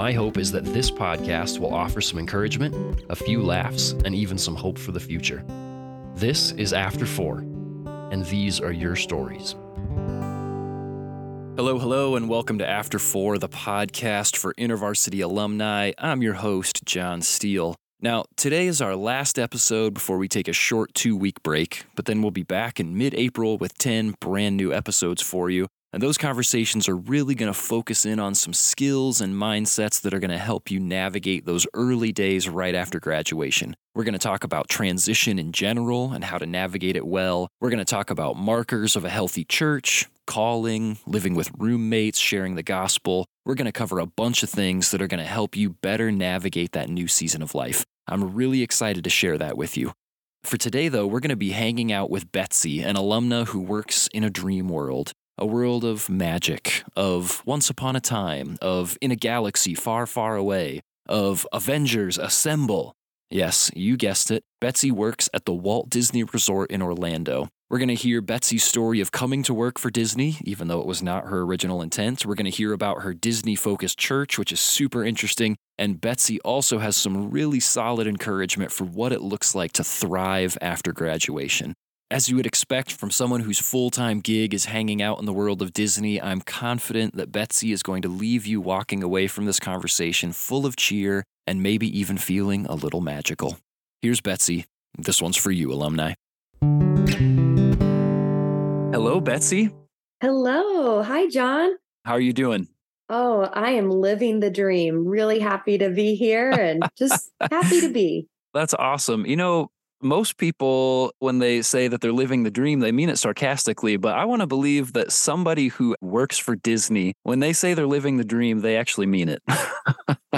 my hope is that this podcast will offer some encouragement, a few laughs, and even some hope for the future. This is After Four, and these are your stories. Hello, hello, and welcome to After Four, the podcast for InterVarsity alumni. I'm your host, John Steele. Now, today is our last episode before we take a short two week break, but then we'll be back in mid April with 10 brand new episodes for you. And those conversations are really going to focus in on some skills and mindsets that are going to help you navigate those early days right after graduation. We're going to talk about transition in general and how to navigate it well. We're going to talk about markers of a healthy church, calling, living with roommates, sharing the gospel. We're going to cover a bunch of things that are going to help you better navigate that new season of life. I'm really excited to share that with you. For today, though, we're going to be hanging out with Betsy, an alumna who works in a dream world a world of magic, of once upon a time, of in a galaxy far, far away, of Avengers Assemble. Yes, you guessed it. Betsy works at the Walt Disney Resort in Orlando. We're going to hear Betsy's story of coming to work for Disney, even though it was not her original intent. We're going to hear about her Disney focused church, which is super interesting. And Betsy also has some really solid encouragement for what it looks like to thrive after graduation. As you would expect from someone whose full time gig is hanging out in the world of Disney, I'm confident that Betsy is going to leave you walking away from this conversation full of cheer and maybe even feeling a little magical. Here's Betsy. This one's for you, alumni. Hello, Betsy. Hello. Hi, John. How are you doing? Oh, I am living the dream. Really happy to be here and just happy to be. That's awesome. You know, most people, when they say that they're living the dream, they mean it sarcastically. But I want to believe that somebody who works for Disney, when they say they're living the dream, they actually mean it.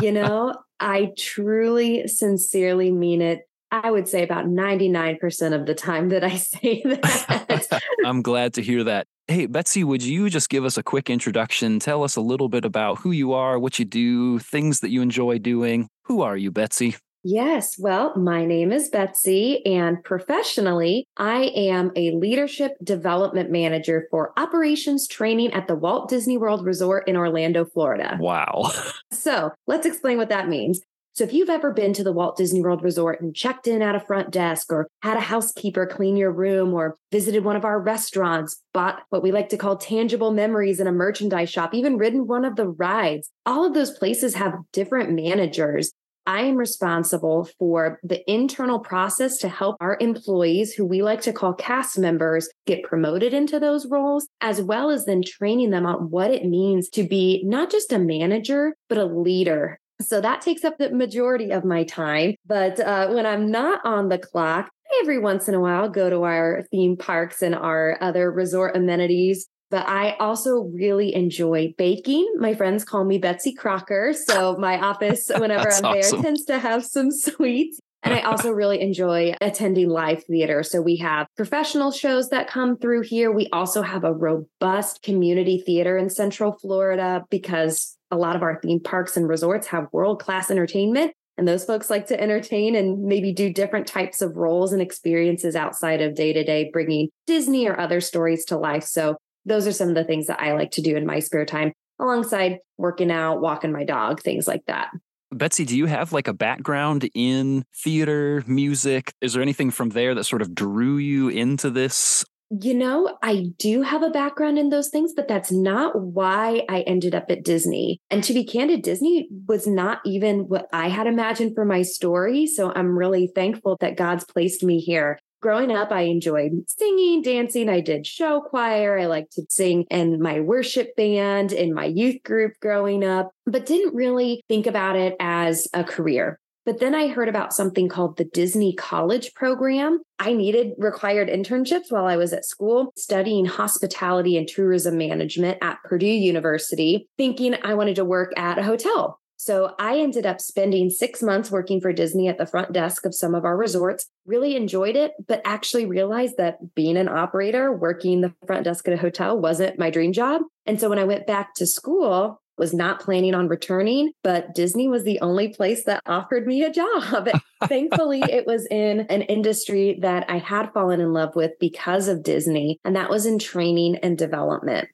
you know, I truly, sincerely mean it. I would say about 99% of the time that I say that. I'm glad to hear that. Hey, Betsy, would you just give us a quick introduction? Tell us a little bit about who you are, what you do, things that you enjoy doing. Who are you, Betsy? Yes. Well, my name is Betsy, and professionally, I am a leadership development manager for operations training at the Walt Disney World Resort in Orlando, Florida. Wow. so let's explain what that means. So, if you've ever been to the Walt Disney World Resort and checked in at a front desk, or had a housekeeper clean your room, or visited one of our restaurants, bought what we like to call tangible memories in a merchandise shop, even ridden one of the rides, all of those places have different managers I am responsible for the internal process to help our employees, who we like to call cast members, get promoted into those roles, as well as then training them on what it means to be not just a manager, but a leader. So that takes up the majority of my time. But uh, when I'm not on the clock, every once in a while go to our theme parks and our other resort amenities but I also really enjoy baking. My friends call me Betsy Crocker. So my office, whenever I'm awesome. there, tends to have some sweets. And I also really enjoy attending live theater. So we have professional shows that come through here. We also have a robust community theater in Central Florida because a lot of our theme parks and resorts have world class entertainment. And those folks like to entertain and maybe do different types of roles and experiences outside of day to day, bringing Disney or other stories to life. So those are some of the things that I like to do in my spare time alongside working out, walking my dog, things like that. Betsy, do you have like a background in theater, music? Is there anything from there that sort of drew you into this? You know, I do have a background in those things, but that's not why I ended up at Disney. And to be candid, Disney was not even what I had imagined for my story. So I'm really thankful that God's placed me here growing up, I enjoyed singing, dancing. I did show choir. I liked to sing in my worship band, in my youth group growing up, but didn't really think about it as a career. But then I heard about something called the Disney College Program. I needed required internships while I was at school studying hospitality and tourism management at Purdue University, thinking I wanted to work at a hotel. So I ended up spending six months working for Disney at the front desk of some of our resorts, really enjoyed it, but actually realized that being an operator, working the front desk at a hotel wasn't my dream job. And so when I went back to school, was not planning on returning, but Disney was the only place that offered me a job. Thankfully, it was in an industry that I had fallen in love with because of Disney, and that was in training and development.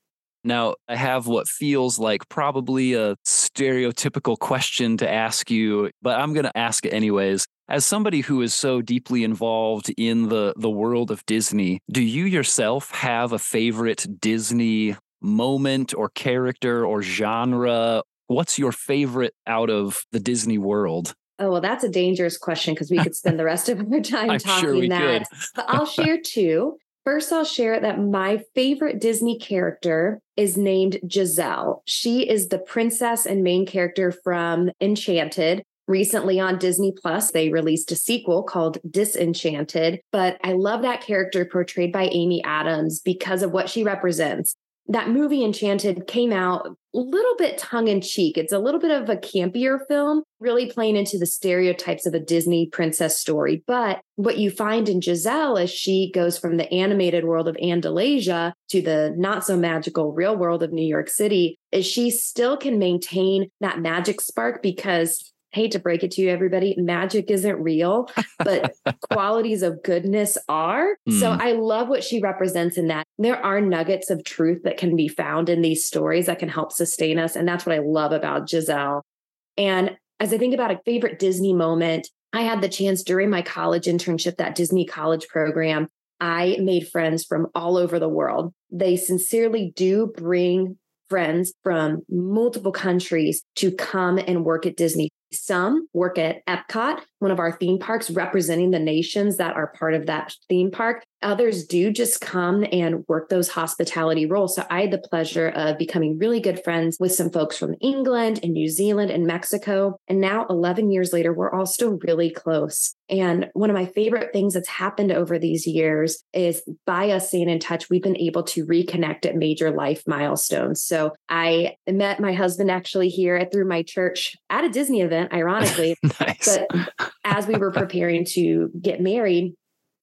Now, I have what feels like probably a stereotypical question to ask you, but I'm going to ask it anyways. As somebody who is so deeply involved in the, the world of Disney, do you yourself have a favorite Disney moment or character or genre? What's your favorite out of the Disney world? Oh, well, that's a dangerous question because we could spend the rest of our time talking sure that. But I'll share two. First, I'll share that my favorite Disney character is named Giselle. She is the princess and main character from Enchanted. Recently on Disney Plus, they released a sequel called Disenchanted. But I love that character portrayed by Amy Adams because of what she represents that movie Enchanted came out a little bit tongue in cheek. It's a little bit of a campier film, really playing into the stereotypes of a Disney princess story. But what you find in Giselle as she goes from the animated world of Andalasia to the not so magical real world of New York City is she still can maintain that magic spark because hate to break it to you, everybody, magic isn't real, but qualities of goodness are. Mm. So hmm. I love what she represents in that. There are nuggets of truth that can be found in these stories that can help sustain us. And that's what I love about Giselle. And as I think about a favorite Disney moment, I had the chance during my college internship, that Disney college program. I made friends from all over the world. They sincerely do bring friends from multiple countries to come and work at Disney. Some work at Epcot, one of our theme parks, representing the nations that are part of that theme park. Others do just come and work those hospitality roles. So I had the pleasure of becoming really good friends with some folks from England and New Zealand and Mexico. And now, 11 years later, we're all still really close. And one of my favorite things that's happened over these years is by us staying in touch, we've been able to reconnect at major life milestones. So I met my husband actually here at through my church at a Disney event, ironically. nice. But as we were preparing to get married,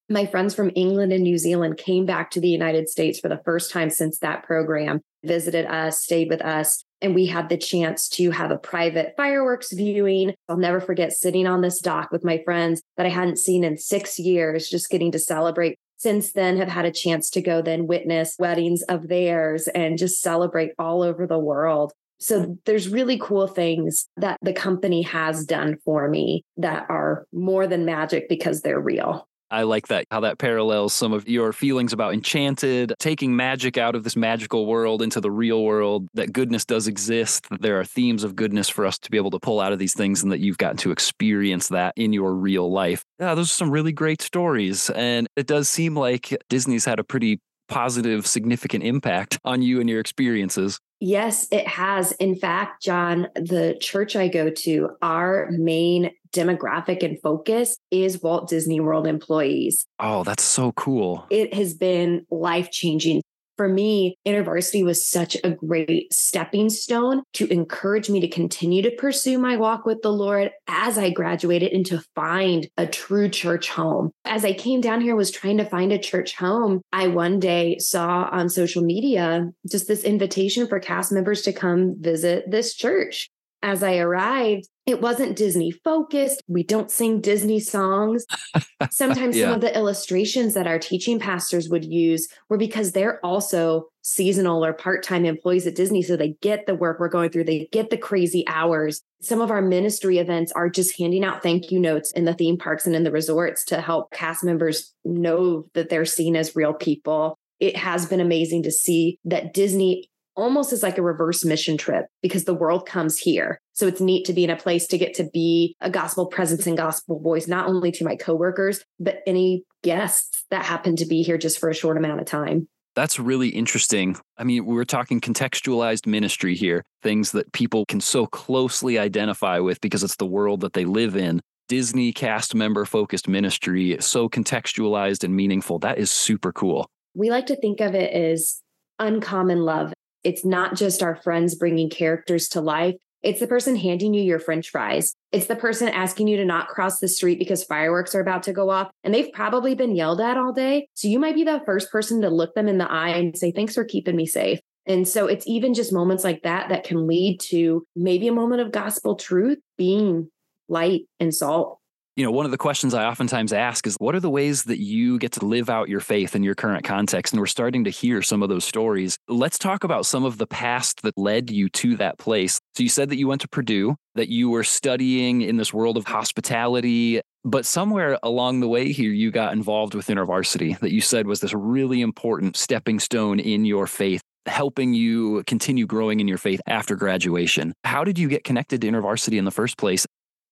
my friends from England and New Zealand came back to the United States for the first time since that program, visited us, stayed with us, and we had the chance to have a private fireworks viewing. I'll never forget sitting on this dock with my friends that I hadn't seen in six years, just getting to celebrate. Since then, have had a chance to go then witness weddings of theirs and just celebrate all over the world. So there's really cool things that the company has done for me that are more than magic because they're real. I like that, how that parallels some of your feelings about Enchanted, taking magic out of this magical world into the real world, that goodness does exist, that there are themes of goodness for us to be able to pull out of these things, and that you've gotten to experience that in your real life. Yeah, those are some really great stories. And it does seem like Disney's had a pretty positive, significant impact on you and your experiences. Yes, it has. In fact, John, the church I go to, our main demographic and focus is Walt Disney World employees. Oh, that's so cool. It has been life changing for me, InterVarsity was such a great stepping stone to encourage me to continue to pursue my walk with the Lord as I graduated and to find a true church home. As I came down here, was trying to find a church home. I one day saw on social media just this invitation for cast members to come visit this church as I arrived, it wasn't Disney focused. We don't sing Disney songs. Sometimes yeah. some of the illustrations that our teaching pastors would use were because they're also seasonal or part time employees at Disney. So they get the work we're going through, they get the crazy hours. Some of our ministry events are just handing out thank you notes in the theme parks and in the resorts to help cast members know that they're seen as real people. It has been amazing to see that Disney almost as like a reverse mission trip because the world comes here. So it's neat to be in a place to get to be a gospel presence and gospel voice, not only to my coworkers, but any guests that happen to be here just for a short amount of time. That's really interesting. I mean, we're talking contextualized ministry here, things that people can so closely identify with because it's the world that they live in. Disney cast member focused ministry, so contextualized and meaningful. That is super cool. We like to think of it as uncommon love it's not just our friends bringing characters to life, It's the person handing you your french fries. It's the person asking you to not cross the street because fireworks are about to go off and they've probably been yelled at all day. So you might be the first person to look them in the eye and say, Thanks for keeping me safe. And so it's even just moments like that that can lead to maybe a moment of gospel truth being light and salt you know, one of the questions I oftentimes ask is what are the ways that you get to live out your faith in your current context? And we're starting to hear some of those stories. Let's talk about some of the past that led you to that place. So you said that you went to Purdue, that you were studying in this world of hospitality, but somewhere along the way here, you got involved with InterVarsity that you said was this really important stepping stone in your faith helping you continue growing in your faith after graduation. How did you get connected to InterVarsity in the first place?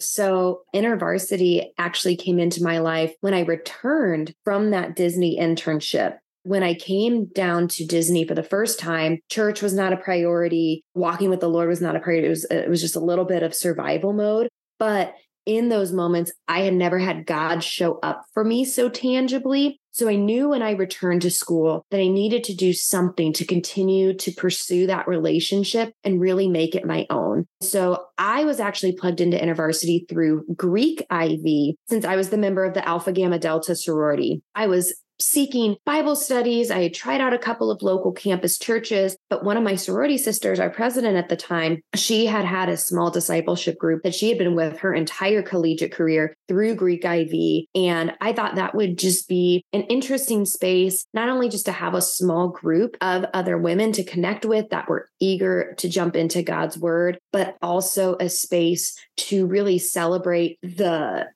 So, InterVarsity actually came into my life when I returned from that Disney internship. When I came down to Disney for the first time, church was not a priority. Walking with the Lord was not a priority. It was, it was just a little bit of survival mode. But in those moments, I had never had God show up for me so tangibly. So I knew when I returned to school that I needed to do something to continue to pursue that relationship and really make it my own. So I was actually plugged into InterVarsity through Greek IV since I was the member of the Alpha Gamma Delta sorority. I was seeking Bible studies. I had tried out a couple of local campus churches, but one of my sorority sisters, our president at the time, she had had a small discipleship group that she had been with her entire collegiate career through Greek IV. And I thought that would just be an interesting space, not only just to have a small group of other women to connect with that were eager to jump into God's word, but also a space to really celebrate the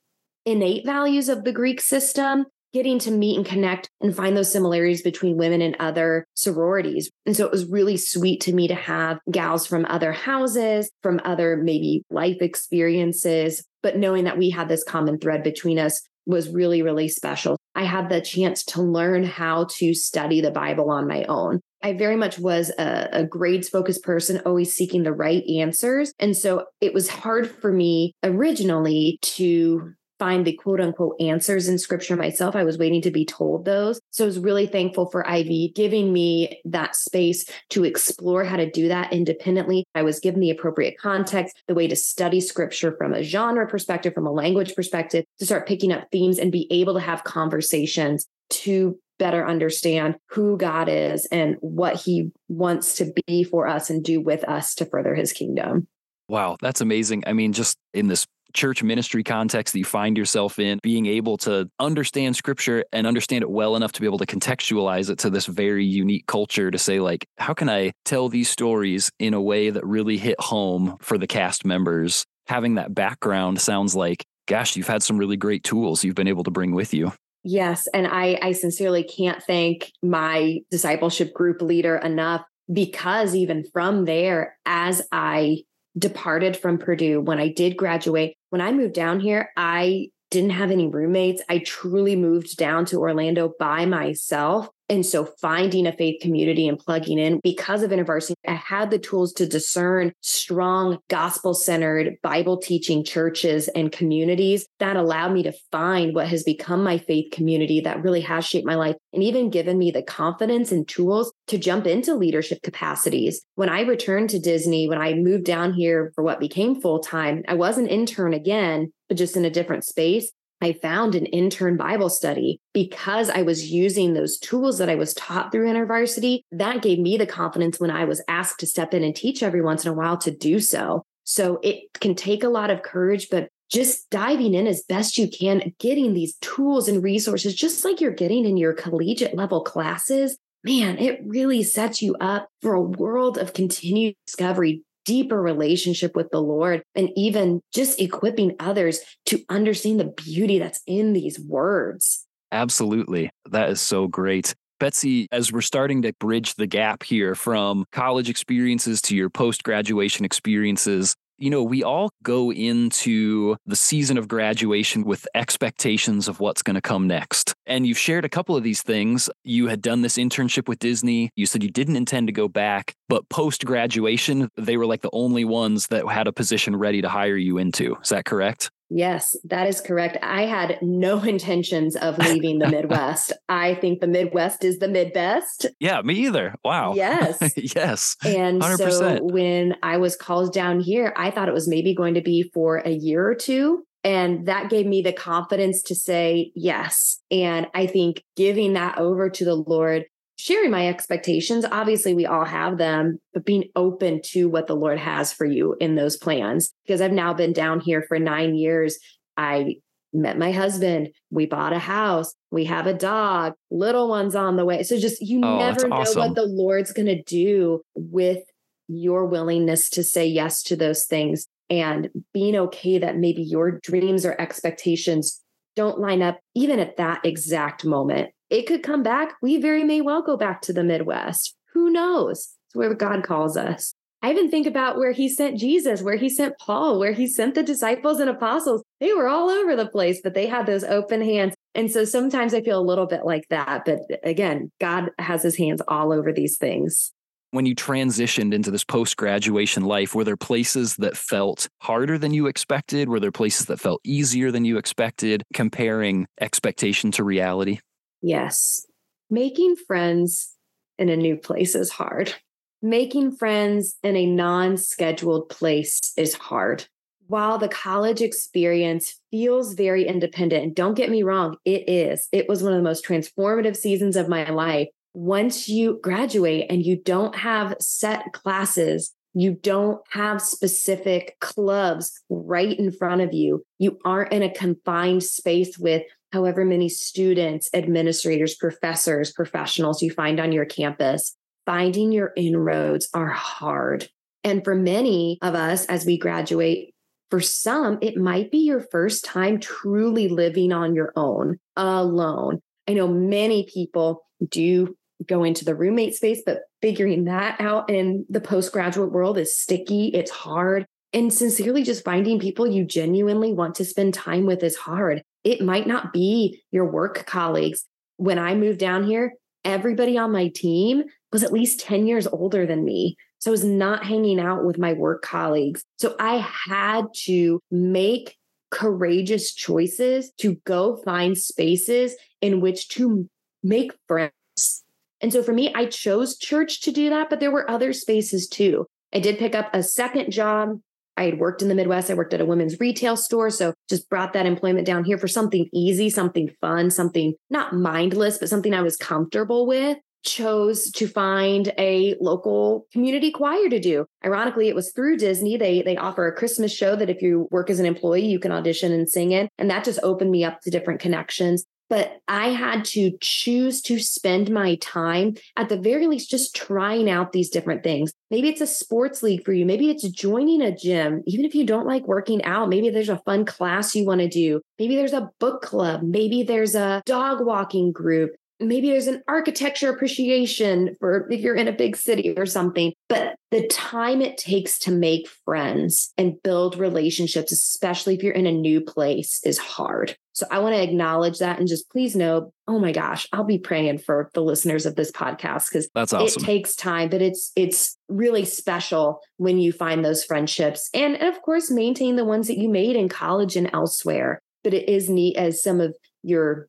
innate values of the Greek system getting to meet and connect and find those similarities between women and other sororities. And so it was really sweet to me to have gals from other houses, from other maybe life experiences, but knowing that we had this common thread between us was really, really special. I had the chance to learn how to study the Bible on my own. I very much was a, a, grades focused person, always seeking the right answers. And so it was hard for me originally to find the quote unquote answers in scripture myself. I was waiting to be told those. So I was really thankful for IV giving me that space to explore how to do that independently. I was given the appropriate context, the way to study scripture from a genre perspective, from a language perspective, to start picking up themes and be able to have conversations to better understand who God is and what he wants to be for us and do with us to further his kingdom. Wow, that's amazing. I mean, just in this church ministry context that you find yourself in, being able to understand scripture and understand it well enough to be able to contextualize it to this very unique culture to say, like, how can I tell these stories in a way that really hit home for the cast members? Having that background sounds like, gosh, you've had some really great tools you've been able to bring with you. Yes. And I, I sincerely can't thank my discipleship group leader enough because even from there, as I departed from Purdue, when I did graduate, when I moved down here, I didn't have any roommates. I truly moved down to Orlando by myself. And so finding a faith community and plugging in because of InterVarsity, I had the tools to discern strong gospel centered Bible teaching churches and communities that allowed me to find what has become my faith community that really has shaped my life and even given me the confidence and tools to jump into leadership capacities. When I returned to Disney, when I moved down here for what became full time, I was an intern again, but just in a different space. I found an intern Bible study because I was using those tools that I was taught through InterVarsity. That gave me the confidence when I was asked to step in and teach every once in a while to do so. So it can take a lot of courage, but just diving in as best you can, getting these tools and resources, just like you're getting in your collegiate level classes, man, it really sets you up for a world of continued discovery deeper relationship with the Lord and even just equipping others to understand the beauty that's in these words. Absolutely. That is so great. Betsy, as we're starting to bridge the gap here from college experiences to your post graduation experiences, you know, we all go into the season of graduation with expectations of what's going to come next. And you've shared a couple of these things. You had done this internship with Disney. You said you didn't intend to go back, but post graduation, they were like the only ones that had a position ready to hire you into. Is that correct? Yes, that is correct. I had no intentions of leaving the Midwest. I think the Midwest is the mid best. Yeah, me either. Wow. Yes. yes. And 100%. so when I was called down here, I thought it was maybe going to be for a year or two. And that gave me the confidence to say yes. And I think giving that over to the Lord, sharing my expectations, obviously we all have them, but being open to what the Lord has for you in those plans. Because I've now been down here for nine years. I met my husband. We bought a house. We have a dog, little ones on the way. So just you oh, never know awesome. what the Lord's going to do with your willingness to say yes to those things and being okay that maybe your dreams or expectations don't line up even at that exact moment. It could come back. We very may well go back to the Midwest. Who knows? It's where God calls us. I even think about where he sent Jesus, where he sent Paul, where he sent the disciples and apostles. They were all over the place, but they had those open hands. And so sometimes I feel a little bit like that. But again, God has his hands all over these things when you transitioned into this post graduation life, were there places that felt harder than you expected? Were there places that felt easier than you expected, comparing expectation to reality? Yes. Making friends in a new place is hard. Making friends in a non scheduled place is hard. While the college experience feels very independent, and don't get me wrong, it is. It was one of the most transformative seasons of my life once you graduate and you don't have set classes, you don't have specific clubs right in front of you, you aren't in a confined space with however many students, administrators, professors, professionals you find on your campus. Finding your inroads are hard. And for many of us, as we graduate, for some, it might be your first time truly living on your own, alone. I know many people do go into the roommate space, but figuring that out in the postgraduate world is sticky, it's hard. And sincerely, just finding people you genuinely want to spend time with is hard. It might not be your work colleagues. When I moved down here, everybody on my team was at least 10 years older than me. So I was not hanging out with my work colleagues. So I had to make courageous choices to go find spaces in which to make friends and so for me, I chose church to do that, but there were other spaces too. I did pick up a second job. I had worked in the Midwest. I worked at a women's retail store. So just brought that employment down here for something easy, something fun, something not mindless, but something I was comfortable with. Chose to find a local community choir to do. Ironically, it was through Disney. They they offer a Christmas show that if you work as an employee, you can audition and sing in. And that just opened me up to different connections but I had to choose to spend my time at the very least just trying out these different things. Maybe it's a sports league for you. Maybe it's joining a gym. Even if you don't like working out, maybe there's a fun class you want to do. Maybe there's a book club. Maybe there's a dog walking group maybe there's an architecture appreciation for if you're in a big city or something. But the time it takes to make friends and build relationships, especially if you're in a new place, is hard. So I want to acknowledge that and just please know, oh my gosh, I'll be praying for the listeners of this podcast because that's awesome. It takes time, but it's it's really special when you find those friendships and, and of course maintain the ones that you made in college and elsewhere. But it is neat as some of your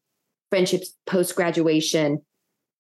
friendships post graduation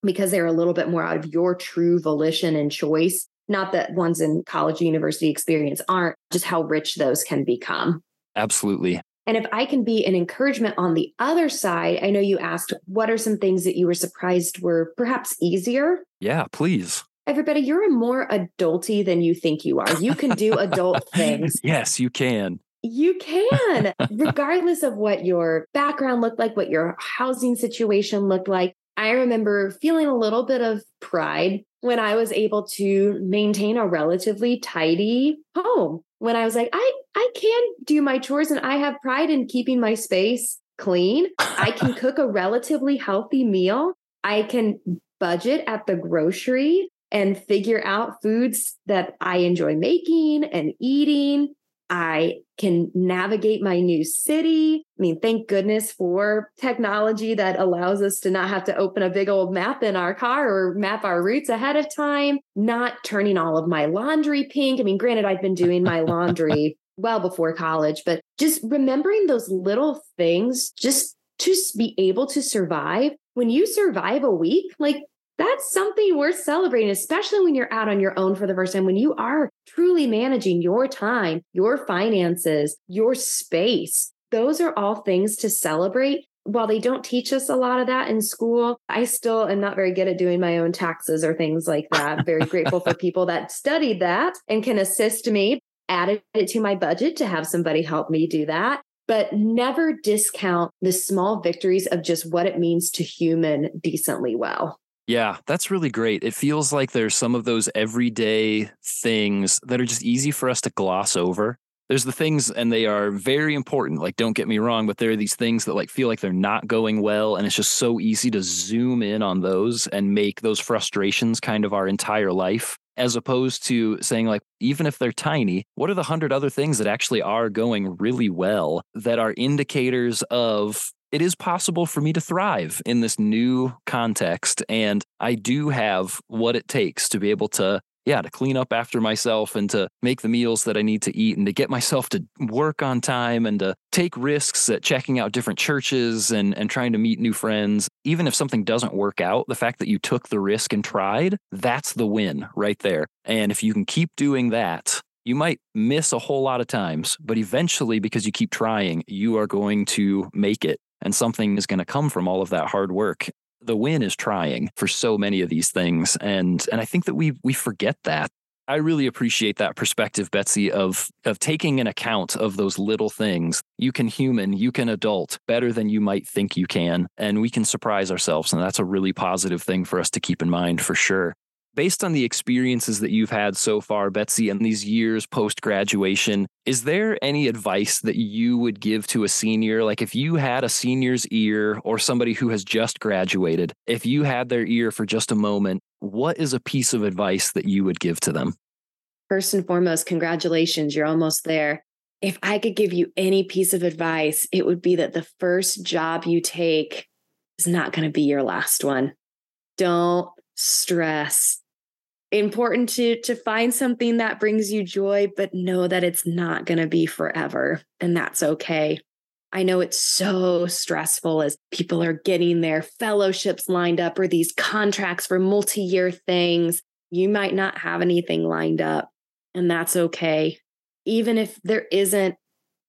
because they're a little bit more out of your true volition and choice. Not that ones in college university experience aren't, just how rich those can become. Absolutely. And if I can be an encouragement on the other side, I know you asked what are some things that you were surprised were perhaps easier? Yeah, please. Everybody, you're more adulty than you think you are. You can do adult things. Yes, you can. You can, regardless of what your background looked like, what your housing situation looked like. I remember feeling a little bit of pride when I was able to maintain a relatively tidy home. When I was like, I, I can do my chores and I have pride in keeping my space clean. I can cook a relatively healthy meal. I can budget at the grocery and figure out foods that I enjoy making and eating. I can navigate my new city. I mean, thank goodness for technology that allows us to not have to open a big old map in our car or map our routes ahead of time, not turning all of my laundry pink. I mean, granted, I've been doing my laundry well before college, but just remembering those little things just to be able to survive. When you survive a week, like that's something worth celebrating, especially when you're out on your own for the first time, when you are truly managing your time, your finances, your space. Those are all things to celebrate. While they don't teach us a lot of that in school, I still am not very good at doing my own taxes or things like that. very grateful for people that studied that and can assist me. Added it to my budget to have somebody help me do that but never discount the small victories of just what it means to human decently well. Yeah, that's really great. It feels like there's some of those everyday things that are just easy for us to gloss over. There's the things and they are very important. Like don't get me wrong, but there are these things that like feel like they're not going well and it's just so easy to zoom in on those and make those frustrations kind of our entire life as opposed to saying like even if they're tiny what are the hundred other things that actually are going really well that are indicators of it is possible for me to thrive in this new context. And I do have what it takes to be able to, yeah, to clean up after myself and to make the meals that I need to eat and to get myself to work on time and to take risks at checking out different churches and, and trying to meet new friends. Even if something doesn't work out, the fact that you took the risk and tried, that's the win right there. And if you can keep doing that, you might miss a whole lot of times, but eventually, because you keep trying, you are going to make it and something is going to come from all of that hard work the win is trying for so many of these things and and i think that we we forget that. I really appreciate that perspective betsy of of taking an account of those little things. You can human you can adult better than you might think you can and we can surprise ourselves and that's a really positive thing for us to keep in mind for sure based on the experiences that you've had so far, Betsy, and these years post graduation, is there any advice that you would give to a senior? Like if you had a senior's ear or somebody who has just graduated, if you had their ear for just a moment, what is a piece of advice that you would give to them? First and foremost, congratulations, you're almost there. If I could give you any piece of advice, it would be that the first job you take is not going to be your last one. Don't stress important to to find something that brings you joy but know that it's not going to be forever and that's okay. I know it's so stressful as people are getting their fellowships lined up or these contracts for multi-year things. You might not have anything lined up and that's okay. Even if there isn't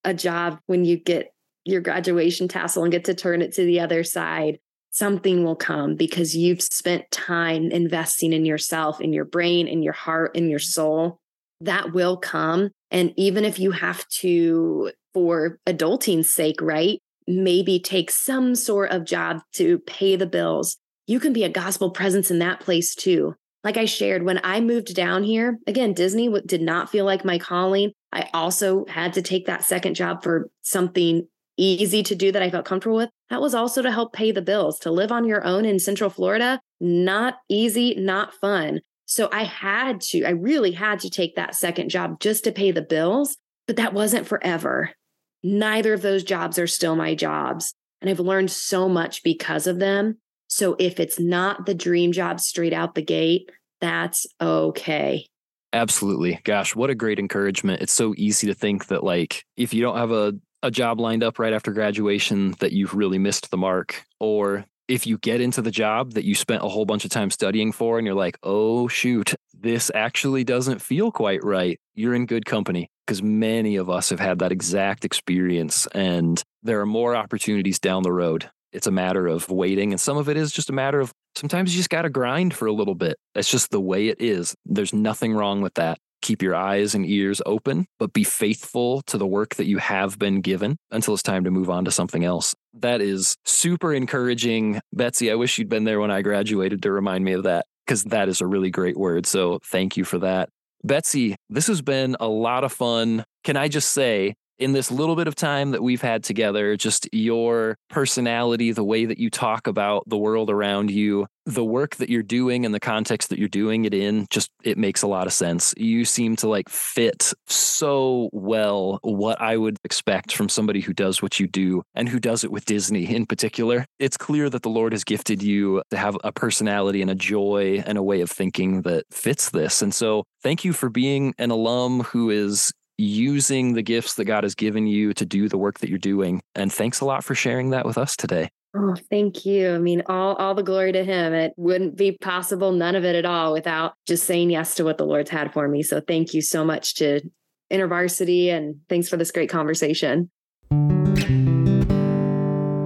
a job when you get your graduation tassel and get to turn it to the other side something will come because you've spent time investing in yourself, in your brain, in your heart, in your soul. That will come. And even if you have to, for adulting's sake, right? Maybe take some sort of job to pay the bills. You can be a gospel presence in that place too. Like I shared, when I moved down here, again, Disney did not feel like my calling. I also had to take that second job for something easy to do that I felt comfortable with. That was also to help pay the bills. To live on your own in Central Florida, not easy, not fun. So I had to, I really had to take that second job just to pay the bills, but that wasn't forever. Neither of those jobs are still my jobs. And I've learned so much because of them. So if it's not the dream job straight out the gate, that's okay. Absolutely. Gosh, what a great encouragement. It's so easy to think that, like, if you don't have a a job lined up right after graduation that you've really missed the mark or if you get into the job that you spent a whole bunch of time studying for and you're like, oh, shoot, this actually doesn't feel quite right, you're in good company because many of us have had that exact experience and there are more opportunities down the road. It's a matter of waiting, and some of it is just a matter of sometimes you just got to grind for a little bit. That's just the way it is. There's nothing wrong with that keep your eyes and ears open, but be faithful to the work that you have been given until it's time to move on to something else. That is super encouraging. Betsy, I wish you'd been there when I graduated to remind me of that because that is a really great word. So thank you for that. Betsy, this has been a lot of fun. Can I just say, in this little bit of time that we've had together, just your personality, the way that you talk about the world around you, the work that you're doing and the context that you're doing it in, just it makes a lot of sense. You seem to like fit so well what I would expect from somebody who does what you do and who does it with Disney in particular. It's clear that the Lord has gifted you to have a personality and a joy and a way of thinking that fits this. And so, thank you for being an alum who is using the gifts that God has given you to do the work that you're doing. And thanks a lot for sharing that with us today. Oh, thank you. I mean, all all the glory to him. It wouldn't be possible, none of it at all, without just saying yes to what the Lord's had for me. So thank you so much to InterVarsity and thanks for this great conversation.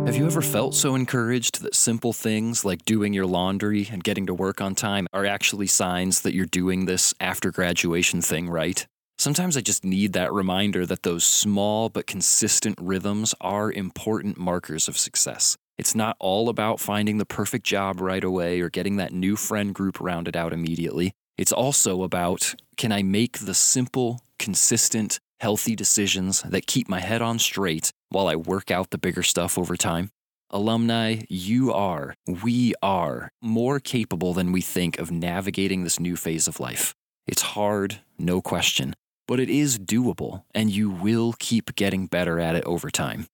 Have you ever felt so encouraged that simple things like doing your laundry and getting to work on time are actually signs that you're doing this after graduation thing right? Sometimes I just need that reminder that those small but consistent rhythms are important markers of success. It's not all about finding the perfect job right away or getting that new friend group rounded out immediately. It's also about can I make the simple, consistent, healthy decisions that keep my head on straight while I work out the bigger stuff over time? Alumni, you are, we are more capable than we think of navigating this new phase of life. It's hard, no question, but it is doable, and you will keep getting better at it over time.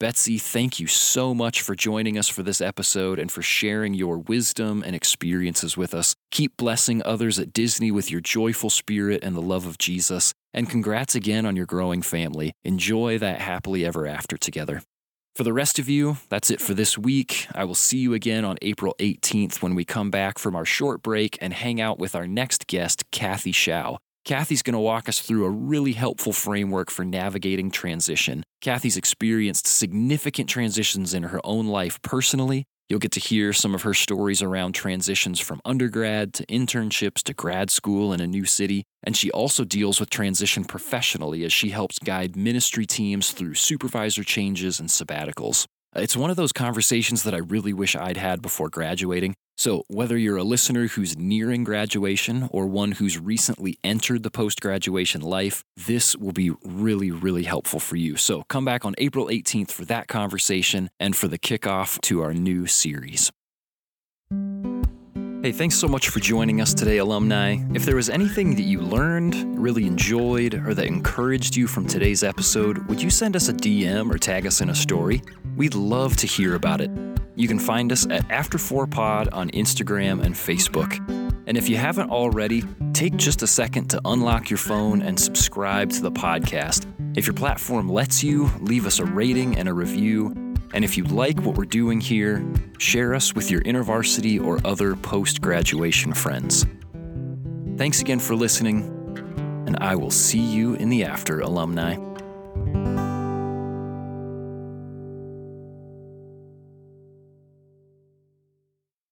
Betsy, thank you so much for joining us for this episode and for sharing your wisdom and experiences with us. Keep blessing others at Disney with your joyful spirit and the love of Jesus. And congrats again on your growing family. Enjoy that happily ever after together. For the rest of you, that's it for this week. I will see you again on April 18th when we come back from our short break and hang out with our next guest, Kathy Shao. Kathy's going to walk us through a really helpful framework for navigating transition. Kathy's experienced significant transitions in her own life personally. You'll get to hear some of her stories around transitions from undergrad to internships to grad school in a new city. And she also deals with transition professionally as she helps guide ministry teams through supervisor changes and sabbaticals. It's one of those conversations that I really wish I'd had before graduating. So, whether you're a listener who's nearing graduation or one who's recently entered the post graduation life, this will be really, really helpful for you. So, come back on April 18th for that conversation and for the kickoff to our new series. Hey, thanks so much for joining us today, alumni. If there was anything that you learned, really enjoyed, or that encouraged you from today's episode, would you send us a DM or tag us in a story? We'd love to hear about it. You can find us at After4Pod on Instagram and Facebook. And if you haven't already, take just a second to unlock your phone and subscribe to the podcast. If your platform lets you, leave us a rating and a review. And if you like what we're doing here, share us with your InterVarsity or other post graduation friends. Thanks again for listening, and I will see you in the after, alumni.